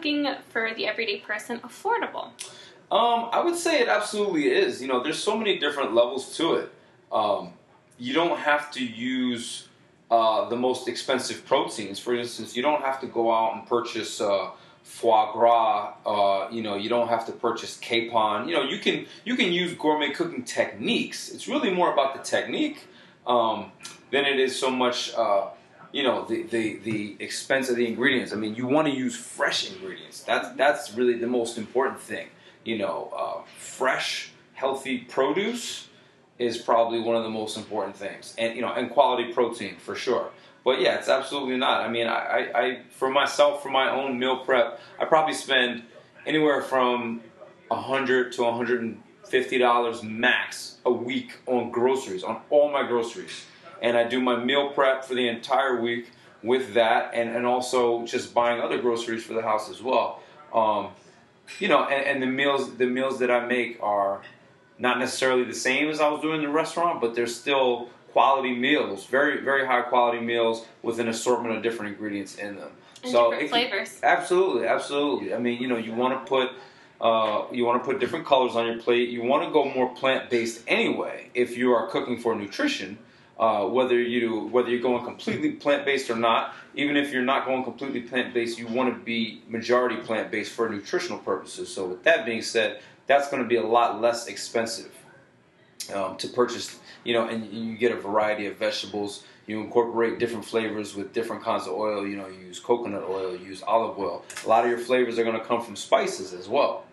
cooking for the everyday person affordable? Um, I would say it absolutely is. You know, there's so many different levels to it. Um, you don't have to use uh, the most expensive proteins. For instance, you don't have to go out and purchase uh, foie gras. Uh, you know, you don't have to purchase capon. You know, you can you can use gourmet cooking techniques. It's really more about the technique um, than it is so much. You know the, the the expense of the ingredients. I mean, you want to use fresh ingredients. That's that's really the most important thing. You know, uh, fresh, healthy produce is probably one of the most important things, and you know, and quality protein for sure. But yeah, it's absolutely not. I mean, I, I, I for myself, for my own meal prep, I probably spend anywhere from a hundred to hundred and fifty dollars max a week on groceries, on all my groceries and I do my meal prep for the entire week with that, and, and also just buying other groceries for the house as well. Um, you know, and, and, the meals the meals that I make are not necessarily the same as I was doing in the restaurant, but they're still quality meals, very very high quality meals with an assortment of different ingredients in them. And so different flavors. absolutely, absolutely. I mean, you know, you want to put. Uh, you want to put different colors on your plate. You want to go more plant based anyway if you are cooking for nutrition uh, whether you whether you're going completely plant based or not. Even if you're not going completely plant based, you want to be majority plant based for nutritional purposes. So with that being said, that's going to be a lot less expensive um, to purchase. You know, and you get a variety of vegetables. You incorporate different flavors with different kinds of oil. You know, you use coconut oil, you use olive oil. A lot of your flavors are going to come from spices as well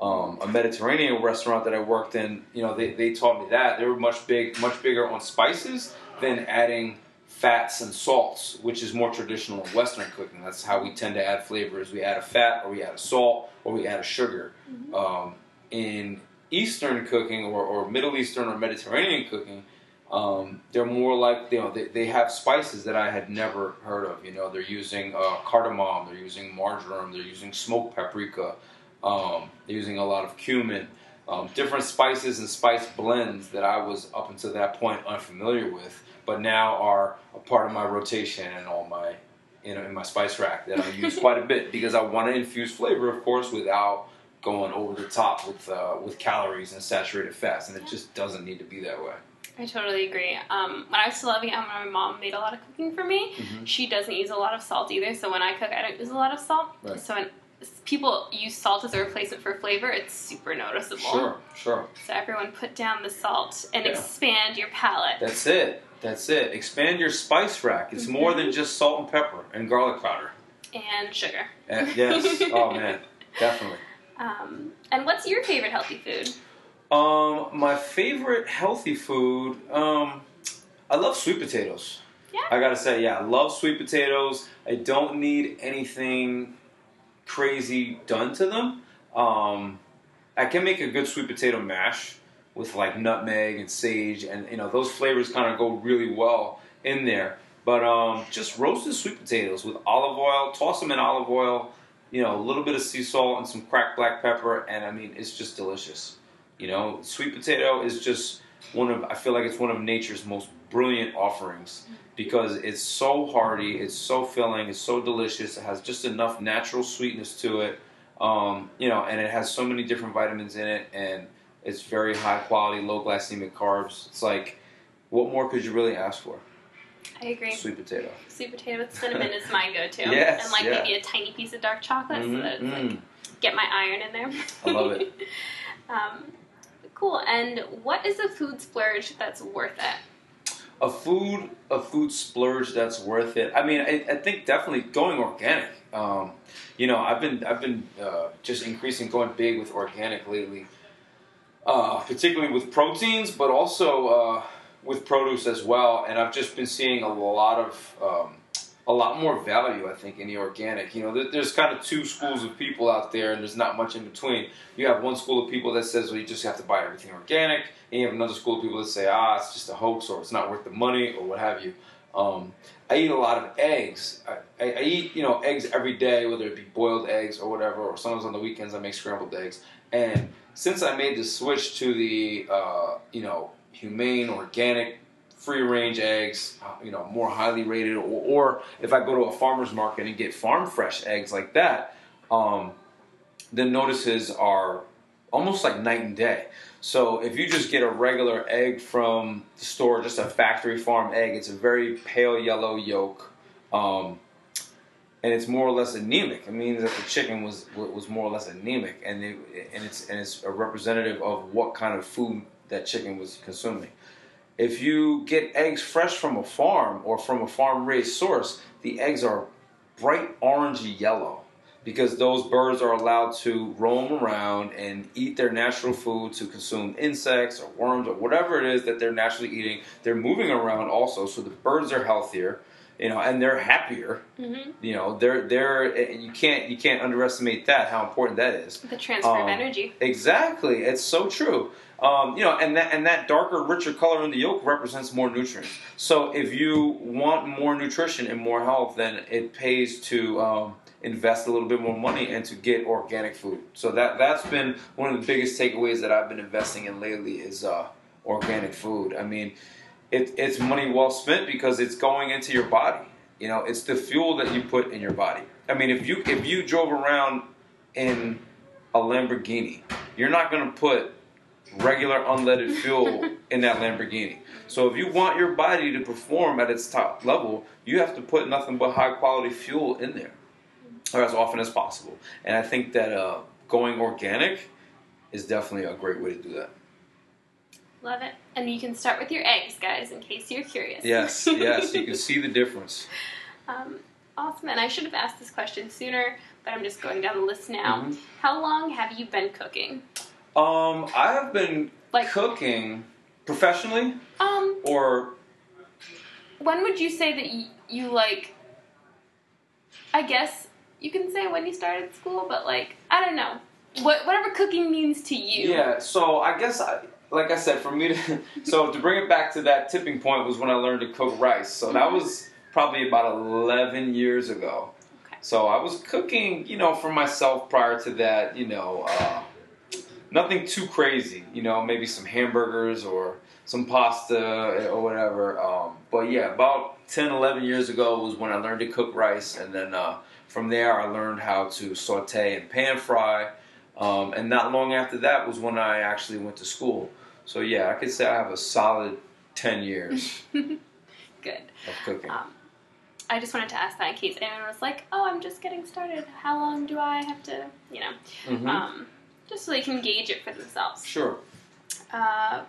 um, a Mediterranean restaurant that I worked in, you know, they, they taught me that they were much big, much bigger on spices than adding fats and salts, which is more traditional in Western cooking. That's how we tend to add flavors. We add a fat, or we add a salt, or we add a sugar. Mm-hmm. Um, in Eastern cooking, or, or, Middle Eastern or Mediterranean cooking, um, they're more like you know they, they have spices that I had never heard of. You know, they're using uh, cardamom, they're using marjoram, they're using smoked paprika. Um, using a lot of cumin, um, different spices and spice blends that I was up until that point unfamiliar with, but now are a part of my rotation and all my you know in my spice rack that I use quite a bit because I want to infuse flavor, of course, without going over the top with uh, with calories and saturated fats, and it just doesn't need to be that way. I totally agree. Um, when I was still living at home, my mom made a lot of cooking for me. Mm-hmm. She doesn't use a lot of salt either, so when I cook, I don't use a lot of salt. Right. So people use salt as a replacement for flavor, it's super noticeable. Sure, sure. So everyone put down the salt and yeah. expand your palate. That's it. That's it. Expand your spice rack. It's mm-hmm. more than just salt and pepper and garlic powder. And sugar. And, yes. oh man, definitely. Um, and what's your favorite healthy food? Um, my favorite healthy food. Um, I love sweet potatoes. Yeah. I gotta say, yeah, I love sweet potatoes. I don't need anything crazy done to them. Um, I can make a good sweet potato mash with like nutmeg and sage, and you know those flavors kind of go really well in there. But um, just roasted sweet potatoes with olive oil, toss them in olive oil, you know, a little bit of sea salt and some cracked black pepper, and I mean it's just delicious. You know, sweet potato is just one of I feel like it's one of nature's most brilliant offerings because it's so hearty, it's so filling, it's so delicious. It has just enough natural sweetness to it, um, you know, and it has so many different vitamins in it, and it's very high quality, low glycemic carbs. It's like, what more could you really ask for? I agree. Sweet potato. Sweet potato with cinnamon is my go-to. Yes, and like yeah. maybe a tiny piece of dark chocolate mm-hmm, so that it's mm. like get my iron in there. I love it. um, cool. And what is a food splurge that's worth it? A food a food splurge that's worth it. I mean, I, I think definitely going organic. Um, you know, I've been I've been uh, just increasing going big with organic lately, uh, particularly with proteins, but also uh, with produce as well. And I've just been seeing a lot of um, a lot more value, I think, in the organic. You know, there's kind of two schools of people out there, and there's not much in between. You have one school of people that says, well, you just have to buy everything organic, and you have another school of people that say, ah, it's just a hoax, or it's not worth the money, or what have you. Um, I eat a lot of eggs. I, I, I, eat, you know, eggs every day, whether it be boiled eggs or whatever, or sometimes on the weekends I make scrambled eggs. And since I made the switch to the, uh, you know, humane, organic free range eggs, uh, you know, more highly rated, or, or, if I go to a farmer's market and get farm fresh eggs like that, um, the notices are almost like night and day. So if you just get a regular egg from the store, just a factory farm egg, it's a very pale yellow yolk. Um, and it's more or less anemic. It means that the chicken was was more or less anemic, and it, and it's and it's a representative of what kind of food that chicken was consuming. If you get eggs fresh from a farm or from a farm raised source, the eggs are bright orangey yellow because those birds are allowed to roam around and eat their natural food to consume insects or worms or whatever it is that they're naturally eating. They're moving around also, so the birds are healthier you know, and they're happier. Mm-hmm. You know, they're they're you can't you can't underestimate that how important that is. The transfer um, of energy. Exactly, it's so true. Um, you know, and that and that darker, richer color in the yolk represents more nutrients. So if you want more nutrition and more health, then it pays to um, invest a little bit more money and to get organic food. So that that's been one of the biggest takeaways that I've been investing in lately is uh, organic food. I mean it, it's money well spent because it's going into your body. You know, it's the fuel that you put in your body. I mean, if you if you drove around in a Lamborghini, you're not going to put regular unleaded fuel in that Lamborghini. So if you want your body to perform at its top level, you have to put nothing but high quality fuel in there, or as often as possible. And I think that uh, going organic is definitely a great way to do that. Love it. And you can start with your eggs, guys, in case you're curious. Yes, yes, you can see the difference. Um, awesome. And I should have asked this question sooner, but I'm just going down the list now. Mm-hmm. How long have you been cooking? Um, I have been like cooking professionally. Um, or when would you say that you, you like? I guess you can say when you started school, but like I don't know what whatever cooking means to you. Yeah. So I guess I like I said, for me to so to bring it back to that tipping point was when I learned to cook rice. So that was probably about eleven years ago. Okay. So I was cooking, you know, for myself prior to that. You know, uh, nothing too crazy. You know, maybe some hamburgers or some pasta or whatever. Um, but yeah, about 10, 11 years ago was when I learned to cook rice, and then uh, from there I learned how to saute and pan fry. Um, and not long after that was when I actually went to school. So yeah, I could say I have a solid ten years. Good. Of cooking. Um, I just wanted to ask that in case anyone was like, "Oh, I'm just getting started. How long do I have to?" You know, mm-hmm. um, just so they can gauge it for themselves. Sure. Uh,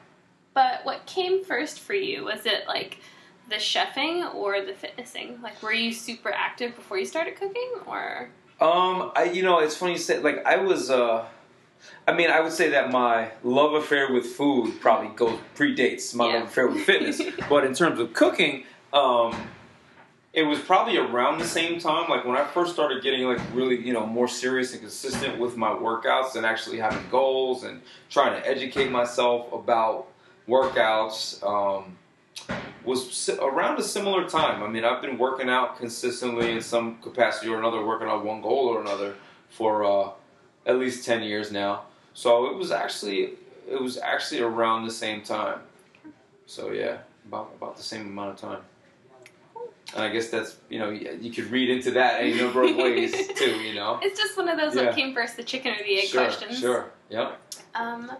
but what came first for you? Was it like the chefing or the fitnessing? Like, were you super active before you started cooking, or? Um, I you know it's funny you say like I was uh I mean, I would say that my love affair with food probably goes predates my yeah. love affair with fitness. but in terms of cooking, um, it was probably around the same time. Like when I first started getting like really, you know, more serious and consistent with my workouts and actually having goals and trying to educate myself about workouts. Um, was around a similar time. I mean, I've been working out consistently in some capacity or another, working on one goal or another for uh, at least ten years now. So it was actually it was actually around the same time. So yeah, about about the same amount of time. And I guess that's you know you could read into that any number of ways too. You know, it's just one of those yeah. what came first, the chicken or the egg sure, questions. Sure. Yep. Um,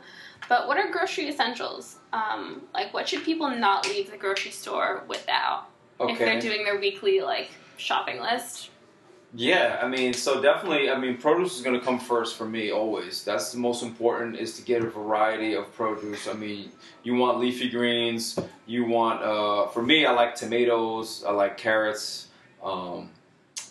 but what are grocery essentials? Um, like what should people not leave the grocery store without okay. if they're doing their weekly like shopping list? Yeah, I mean, so definitely, I mean, produce is going to come first for me always. That's the most important is to get a variety of produce. I mean, you want leafy greens. You want, uh, for me, I like tomatoes. I like carrots. Um,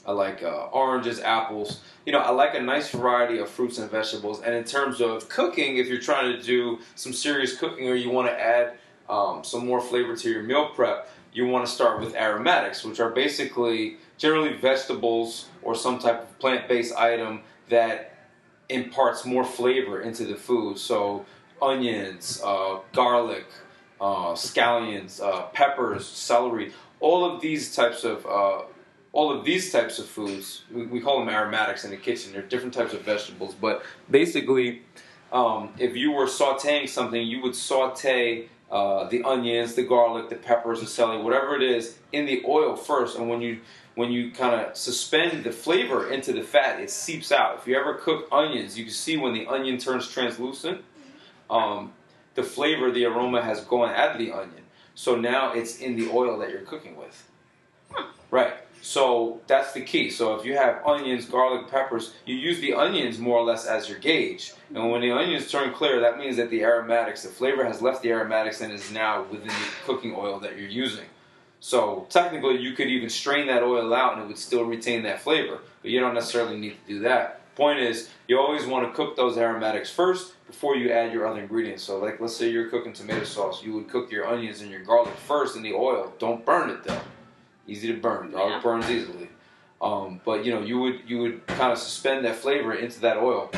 I like uh, oranges, apples. You know, I like a nice variety of fruits and vegetables. And in terms of cooking, if you're trying to do some serious cooking or you want to add um, some more flavor to your meal prep, you want to start with aromatics, which are basically generally vegetables or some type of plant-based item that imparts more flavor into the food. So onions, uh, garlic, uh, scallions, uh, peppers, celery, all of these types of uh, all of these types of foods, we, we, call them aromatics in the kitchen. They're different types of vegetables, but basically, um, if you were sautéing something, you would sauté uh, the onions, the garlic, the peppers, the celery, whatever it is, in the oil first. And when you when you kind of suspend the flavor into the fat, it seeps out. If you ever cook onions, you can see when the onion turns translucent, um, the flavor, the aroma has gone out of the onion. So now it's in the oil that you're cooking with. Right. So that's the key. So if you have onions, garlic, peppers, you use the onions more or less as your gauge. And when the onions turn clear, that means that the aromatics, the flavor has left the aromatics and is now within the cooking oil that you're using. So technically, you could even strain that oil out and it would still retain that flavor, but you don't necessarily need to do that. Point is, you always want to cook those aromatics first before you add your other ingredients. So, like, let's say you're cooking tomato sauce, you would cook your onions and your garlic first in the oil. Don't burn it though easy to burn. Garlic yeah. burns easily. Um, but you know, you would you would kind of suspend that flavor into that oil,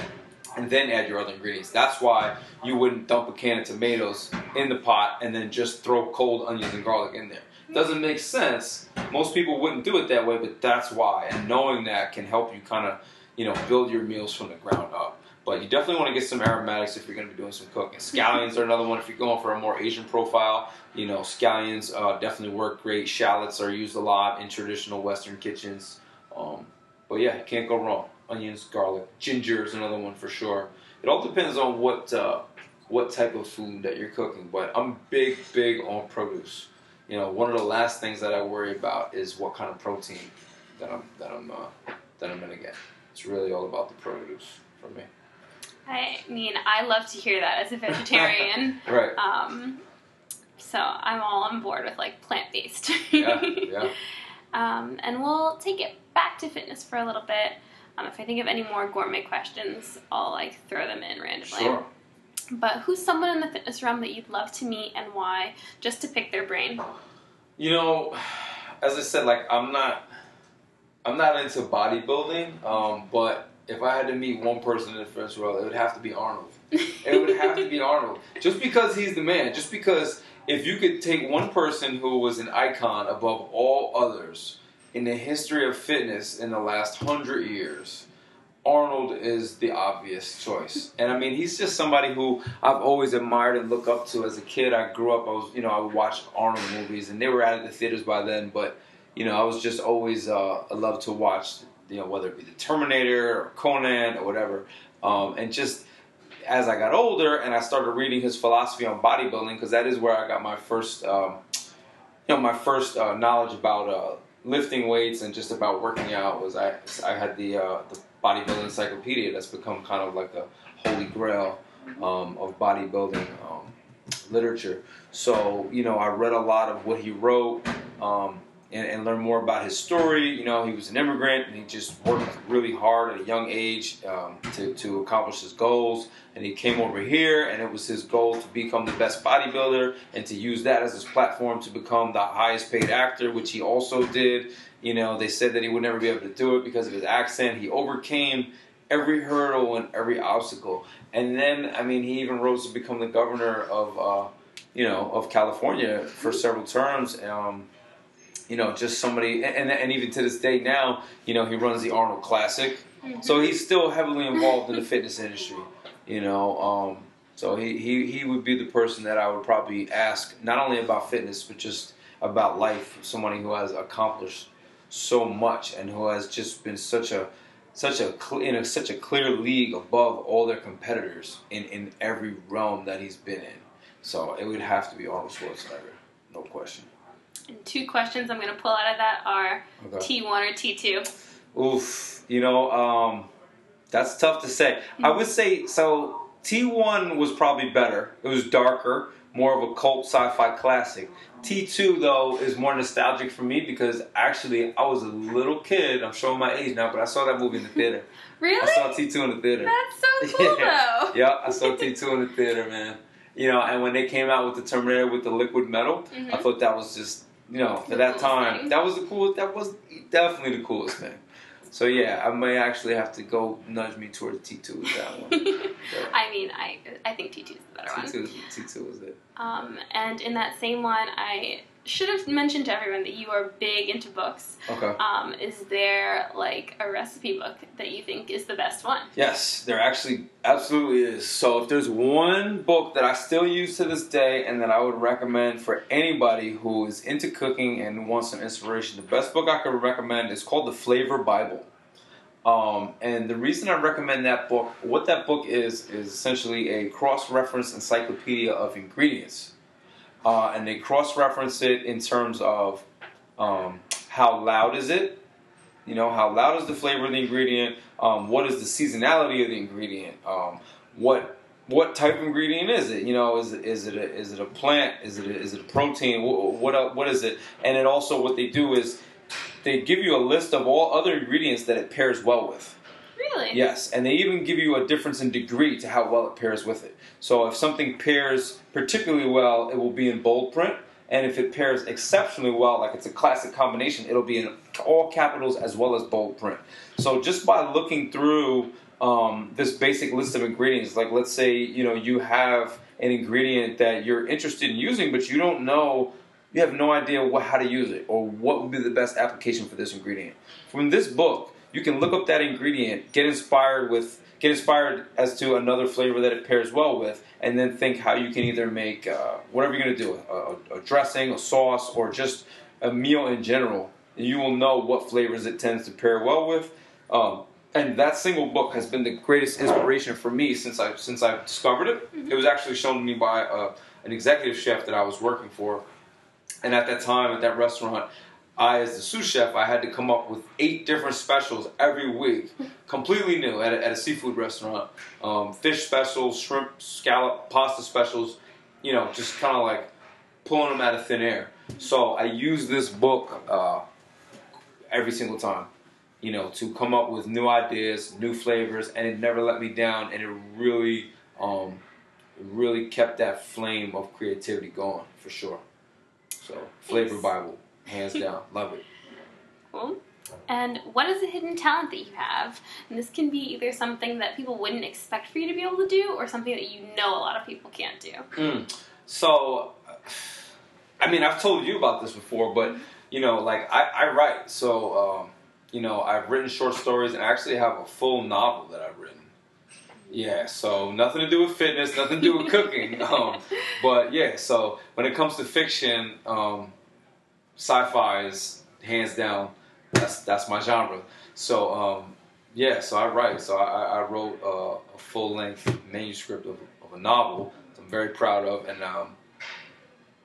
and then add your other ingredients. That's why you wouldn't dump a can of tomatoes in the pot and then just throw cold onions and garlic in there. Doesn't make sense. Most people wouldn't do it that way, but that's why. And knowing that can help you kind of you know build your meals from the ground up. But you definitely want to get some aromatics if you're going to be doing some cooking. Scallions are another one if you're going for a more Asian profile. You know, scallions uh, definitely work great. Shallots are used a lot in traditional Western kitchens. Um, but yeah, you can't go wrong. Onions, garlic, ginger is another one for sure. It all depends on what uh, what type of food that you're cooking. But I'm big, big on produce. You know, one of the last things that I worry about is what kind of protein that I'm that I'm uh, that I'm gonna get. It's really all about the produce for me. I mean, I love to hear that as a vegetarian. right. Um, so I'm all on board with like plant based. yeah, yeah. Um, and we'll take it back to fitness for a little bit. Um, if I think of any more gourmet questions, I'll like throw them in randomly. Sure. But who's someone in the fitness realm that you'd love to meet and why? Just to pick their brain. You know, as I said, like I'm not, I'm not into bodybuilding, um, but if I had to meet one person in world, it would have to be Arnold. it would have to be Arnold, just because he's the man. Just because if you could take one person who was an icon above all others in the history of fitness in the last hundred years, Arnold is the obvious choice. And I mean, he's just somebody who I've always admired and looked up to as a kid. I grew up, I was, you know, I would watch Arnold movies and they were out of the theaters by then, but, you know, I was just always, uh, I love to watch, you know, whether it be the Terminator or Conan or whatever. Um, and just, as I got older and I started reading his philosophy on bodybuilding, because that is where I got my first, um, you know, my first uh, knowledge about uh, lifting weights and just about working out was I, I had the, uh, the bodybuilding encyclopedia that's become kind of like the holy grail um, of bodybuilding um, literature. So, you know, I read a lot of what he wrote. Um, and, and, learn more about his story. You know, he was an immigrant and he just worked really hard at a young age um, to, to accomplish his goals. And he came over here, and it was his goal to become the best bodybuilder and to use that as his platform to become the highest paid actor, which he also did. You know, they said that he would never be able to do it because of his accent. He overcame every hurdle and every obstacle. And then, I mean, he even rose to become the governor of, uh, you know, of California for several terms. Um, you know, just somebody, and, and even to this day now, you know, he runs the Arnold Classic. Mm-hmm. So he's still heavily involved in the fitness industry, you know. Um, so he, he, he would be the person that I would probably ask, not only about fitness, but just about life. Somebody who has accomplished so much and who has just been such a such a in a, such a clear league above all their competitors in, in every realm that he's been in. So it would have to be Arnold Schwarzenegger, no question. And two questions I'm going to pull out of that are okay. T1 or T2. Oof, you know, um, that's tough to say. Mm-hmm. I would say so. T1 was probably better. It was darker, more of a cult sci-fi classic. T2 though is more nostalgic for me because actually I was a little kid. I'm showing my age now, but I saw that movie in the theater. really? I saw T2 in the theater. That's so cool yeah. though. yeah, I saw T2 in the theater, man. You know, and when they came out with the Terminator with the liquid metal, mm-hmm. I thought that was just you know, at that time, that was the coolest. That was definitely the coolest thing. So yeah, I may actually have to go nudge me towards T two with that one. I mean, I I think T two is the better T2, one. T two was it. Um, and in that same one, I should have mentioned to everyone that you are big into books. Okay. Um, is there like a recipe book that you think is the best one? Yes, there actually absolutely is. So if there's one book that I still use to this day and that I would recommend for anybody who is into cooking and wants some inspiration, the best book I could recommend is called The Flavor Bible. Um, and the reason I recommend that book, what that book is, is essentially a cross-reference encyclopedia of ingredients. Uh, and they cross-reference it in terms of um, how loud is it, you know, how loud is the flavor of the ingredient, um, what is the seasonality of the ingredient, um, what what type of ingredient is it? You know, is it is it a, is it a plant? Is it a, is it a protein? What, what what is it? And it also what they do is they give you a list of all other ingredients that it pairs well with. Really? Yes, and they even give you a difference in degree to how well it pairs with it. So if something pairs particularly well, it will be in bold print. And if it pairs exceptionally well, like it's a classic combination, it'll be in all capitals as well as bold print. So just by looking through um, this basic list of ingredients, like let's say you know you have an ingredient that you're interested in using, but you don't know you have no idea what, how to use it or what would be the best application for this ingredient. From this book, you can look up that ingredient, get inspired with, get inspired as to another flavor that it pairs well with, and then think how you can either make uh, whatever you're going to do, a, a, dressing, a sauce, or just a meal in general. You will know what flavors it tends to pair well with. Um, and that single book has been the greatest inspiration for me since I since I discovered it. Mm-hmm. It was actually shown to me by uh, an executive chef that I was working for and at that time, at that restaurant, I, as the sous chef, I had to come up with eight different specials every week, completely new at a, at a seafood restaurant. Um, fish specials, shrimp, scallop, pasta specials, you know, just kind of like pulling them out of thin air. So I use this book uh, every single time, you know, to come up with new ideas, new flavors, and it never let me down, and it really, um, really kept that flame of creativity going for sure. So Flavor Bible, hands down, love it. Cool. And what is a hidden talent that you have? And this can be either something that people wouldn't expect for you to be able to do, or something that you know a lot of people can't do. Mm. So, I mean, I've told you about this before, but you know, like I, I write. So, um, you know, I've written short stories, and I actually have a full novel that I've written. Yeah, so nothing to do with fitness, nothing to do with cooking. Um, but yeah, so when it comes to fiction, um, sci-fi is hands down. That's that's my genre. So um, yeah, so I write. So I, I wrote a, a full-length manuscript of, of, a novel. That I'm very proud of, and um,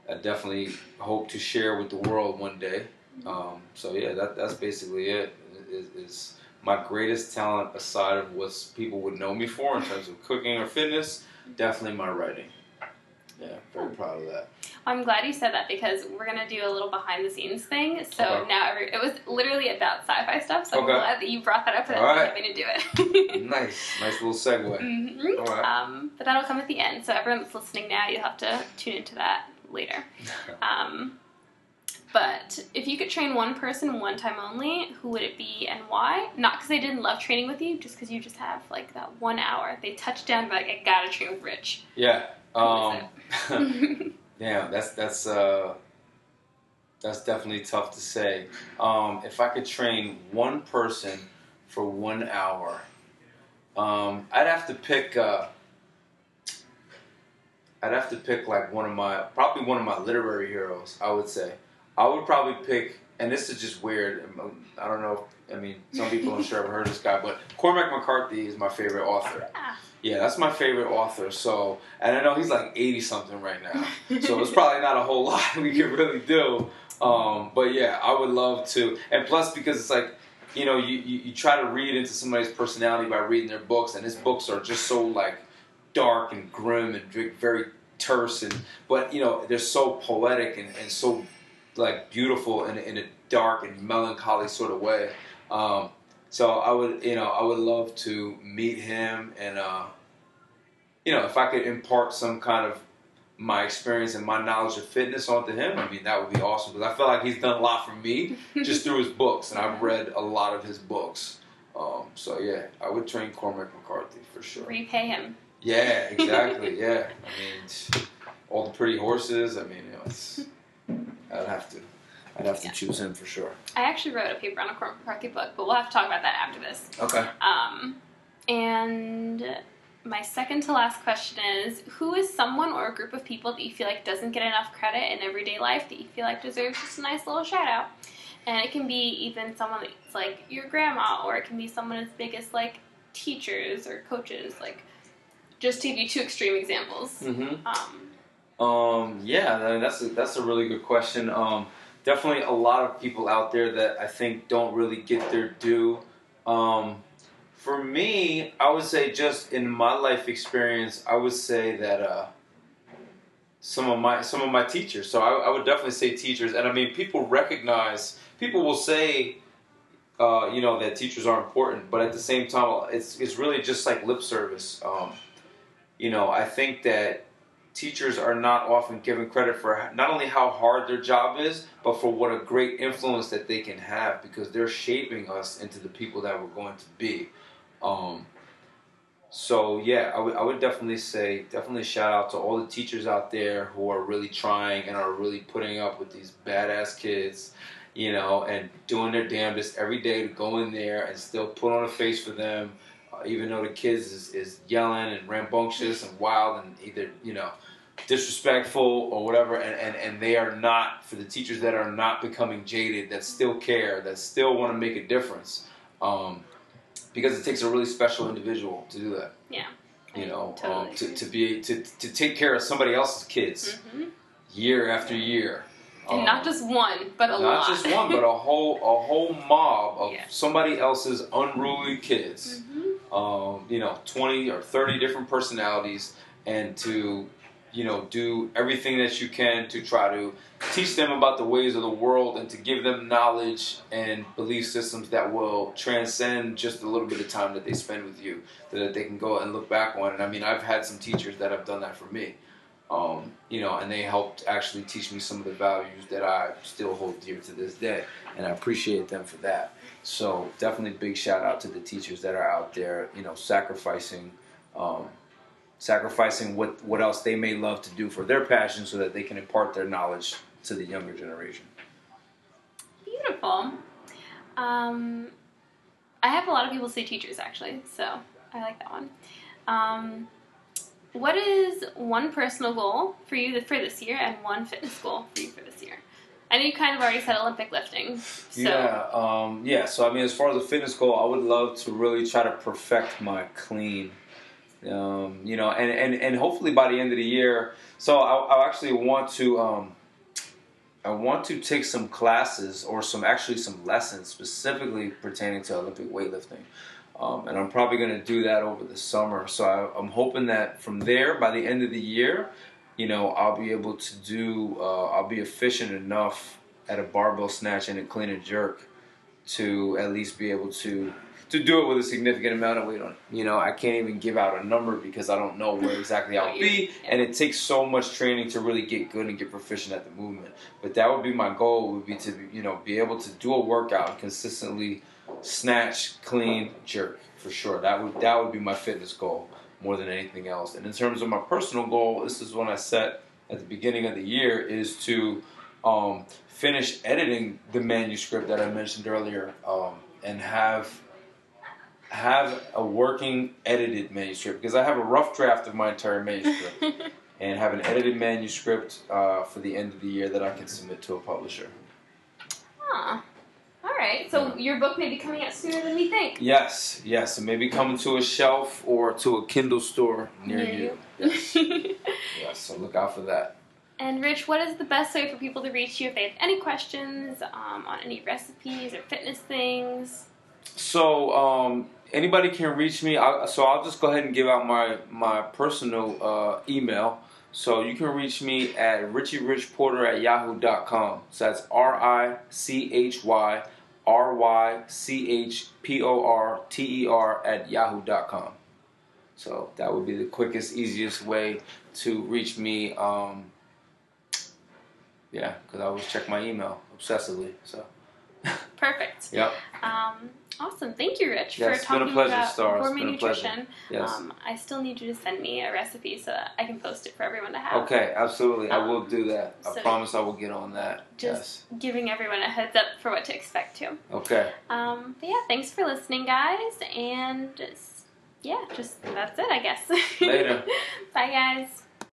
I definitely hope to share with the world one day. Um, so yeah, that that's basically it. Is my greatest talent aside of what people would know me for in terms of cooking or fitness, definitely my writing. Yeah, very proud of that. I'm glad you said that because we're gonna do a little behind the scenes thing. So okay. now every, it was literally about sci-fi stuff. So okay. I'm glad that you brought that up and right. me to do it. nice, nice little segue. Mm-hmm. All right. Um, but that'll come at the end. So everyone that's listening now, you'll have to tune into that later. Um, but if you could train one person one time only, who would it be and why? Not because they didn't love training with you, just because you just have like that one hour. They touch down, but like, I gotta train with Rich. Yeah. Um, yeah, that's that's uh, that's definitely tough to say. Um, if I could train one person for one hour, um, I'd have to pick. Uh, I'd have to pick like one of my probably one of my literary heroes. I would say. I would probably pick, and this is just weird. I don't know. I mean, some people I'm sure have heard of this guy, but Cormac McCarthy is my favorite author. Yeah, that's my favorite author. So, and I know he's like 80 something right now. so it's probably not a whole lot we can really do. Um, but yeah, I would love to. And plus, because it's like, you know, you, you, you try to read into somebody's personality by reading their books, and his books are just so like dark and grim and very terse, and but you know they're so poetic and, and so like beautiful in, in a dark and melancholy sort of way. Um, so I would, you know, I would love to meet him, and uh, you know, if I could impart some kind of my experience and my knowledge of fitness onto him, I mean, that would be awesome because I feel like he's done a lot for me just through his books, and I've read a lot of his books. Um, so yeah, I would train Cormac McCarthy for sure. Repay him. Yeah, exactly. yeah, I mean, all the pretty horses. I mean, you know, it's I'd have to. I'd have to yeah. choose him for sure. I actually wrote a paper on a Cormac McCarthy book, but we'll have to talk about that after this. Okay. Um, and my second to last question is Who is someone or a group of people that you feel like doesn't get enough credit in everyday life that you feel like deserves just a nice little shout out? And it can be even someone that's like your grandma, or it can be someone as big as like teachers or coaches. Like, just to give you two extreme examples. Mm-hmm. Um, um, yeah, that's a, that's a really good question. Um, definitely a lot of people out there that I think don't really get their due. Um, for me, I would say just in my life experience, I would say that uh, some of my some of my teachers. So I, I, would definitely say teachers, and I mean people recognize. People will say, uh, you know, that teachers are important, but at the same time, it's it's really just like lip service. Um, you know, I think that teachers are not often given credit for not only how hard their job is, but for what a great influence that they can have because they're shaping us into the people that we're going to be. Um, so yeah, I, w- I would definitely say, definitely shout out to all the teachers out there who are really trying and are really putting up with these badass kids, you know, and doing their damnedest every day to go in there and still put on a face for them, even though the kids is, is yelling and rambunctious and wild and either, you know, disrespectful or whatever and, and, and they are not for the teachers that are not becoming jaded that still care that still want to make a difference um, because it takes a really special individual to do that. Yeah. You know, um, totally um, to, to be to, to take care of somebody else's kids mm-hmm. year after year. And um, not just one, but a not lot. Not just one, but a whole a whole mob of yeah. somebody else's unruly kids. Mm-hmm. Um, you know, twenty or thirty different personalities, and to you know, do everything that you can to try to teach them about the ways of the world and to give them knowledge and belief systems that will transcend just a little bit of time that they spend with you, that they can go and look back on. And I mean, I've had some teachers that have done that for me, um, you know, and they helped actually teach me some of the values that I still hold dear to this day, and I appreciate them for that. So definitely big shout out to the teachers that are out there, you know, sacrificing. Um, sacrificing what, what else they may love to do for their passion so that they can impart their knowledge to the younger generation. Beautiful. Um, I have a lot of people say teachers actually, so I like that one. What is one personal goal for you for this year and one fitness goal for you for this year? I know you kind of already said Olympic lifting. So. Yeah, um, yeah. So I mean, as far as the fitness goal, I would love to really try to perfect my clean um, you know, and, and, and hopefully by the end of the year. So I, I actually want to um, I want to take some classes or some actually some lessons specifically pertaining to Olympic weightlifting. Um, and I'm probably going to do that over the summer. So I, am hoping that from there, by the end of the year, you know, I'll be able to do, uh, I'll be efficient enough at a barbell snatch and a clean and jerk to at least be able to to do it with a significant amount of weight on. You know, I can't even give out a number because I don't know where exactly I'll be, and it takes so much training to really get good and get proficient at the movement. But that would be my goal. Would be to you know be able to do a workout consistently, snatch, clean, jerk for sure. That would that would be my fitness goal more than anything else. And in terms of my personal goal, this is one I set at the beginning of the year is to um, finish editing the manuscript that I mentioned earlier um, and have have a working edited manuscript because I have a rough draft of my entire manuscript and have an edited manuscript uh, for the end of the year that I can submit to a publisher. Huh. Right. So yeah. your book may be coming out sooner than we think. Yes. Yes. It may be coming to a shelf or to a Kindle store near, near you. you. Yes. yes. So look out for that. And Rich, what is the best way for people to reach you if they have any questions um, on any recipes or fitness things? So um, anybody can reach me. I, so I'll just go ahead and give out my my personal uh, email. So you can reach me at richyrichporter at yahoo.com. So that's R I C H Y R Y C H P O R T E R at yahoo.com. So that would be the quickest, easiest way to reach me. Um, yeah, because I always check my email obsessively. So. Perfect. Yep. Um, awesome. Thank you, Rich, for talking pleasure, about Star. gourmet nutrition. Yes. Um, I still need you to send me a recipe so that I can post it for everyone to have. Okay, absolutely. Um, I will do that. I so promise I will get on that. Just yes. giving everyone a heads up for what to expect too. Okay. Um, but yeah, thanks for listening, guys, and yeah, just that's it, I guess. Later. Bye, guys.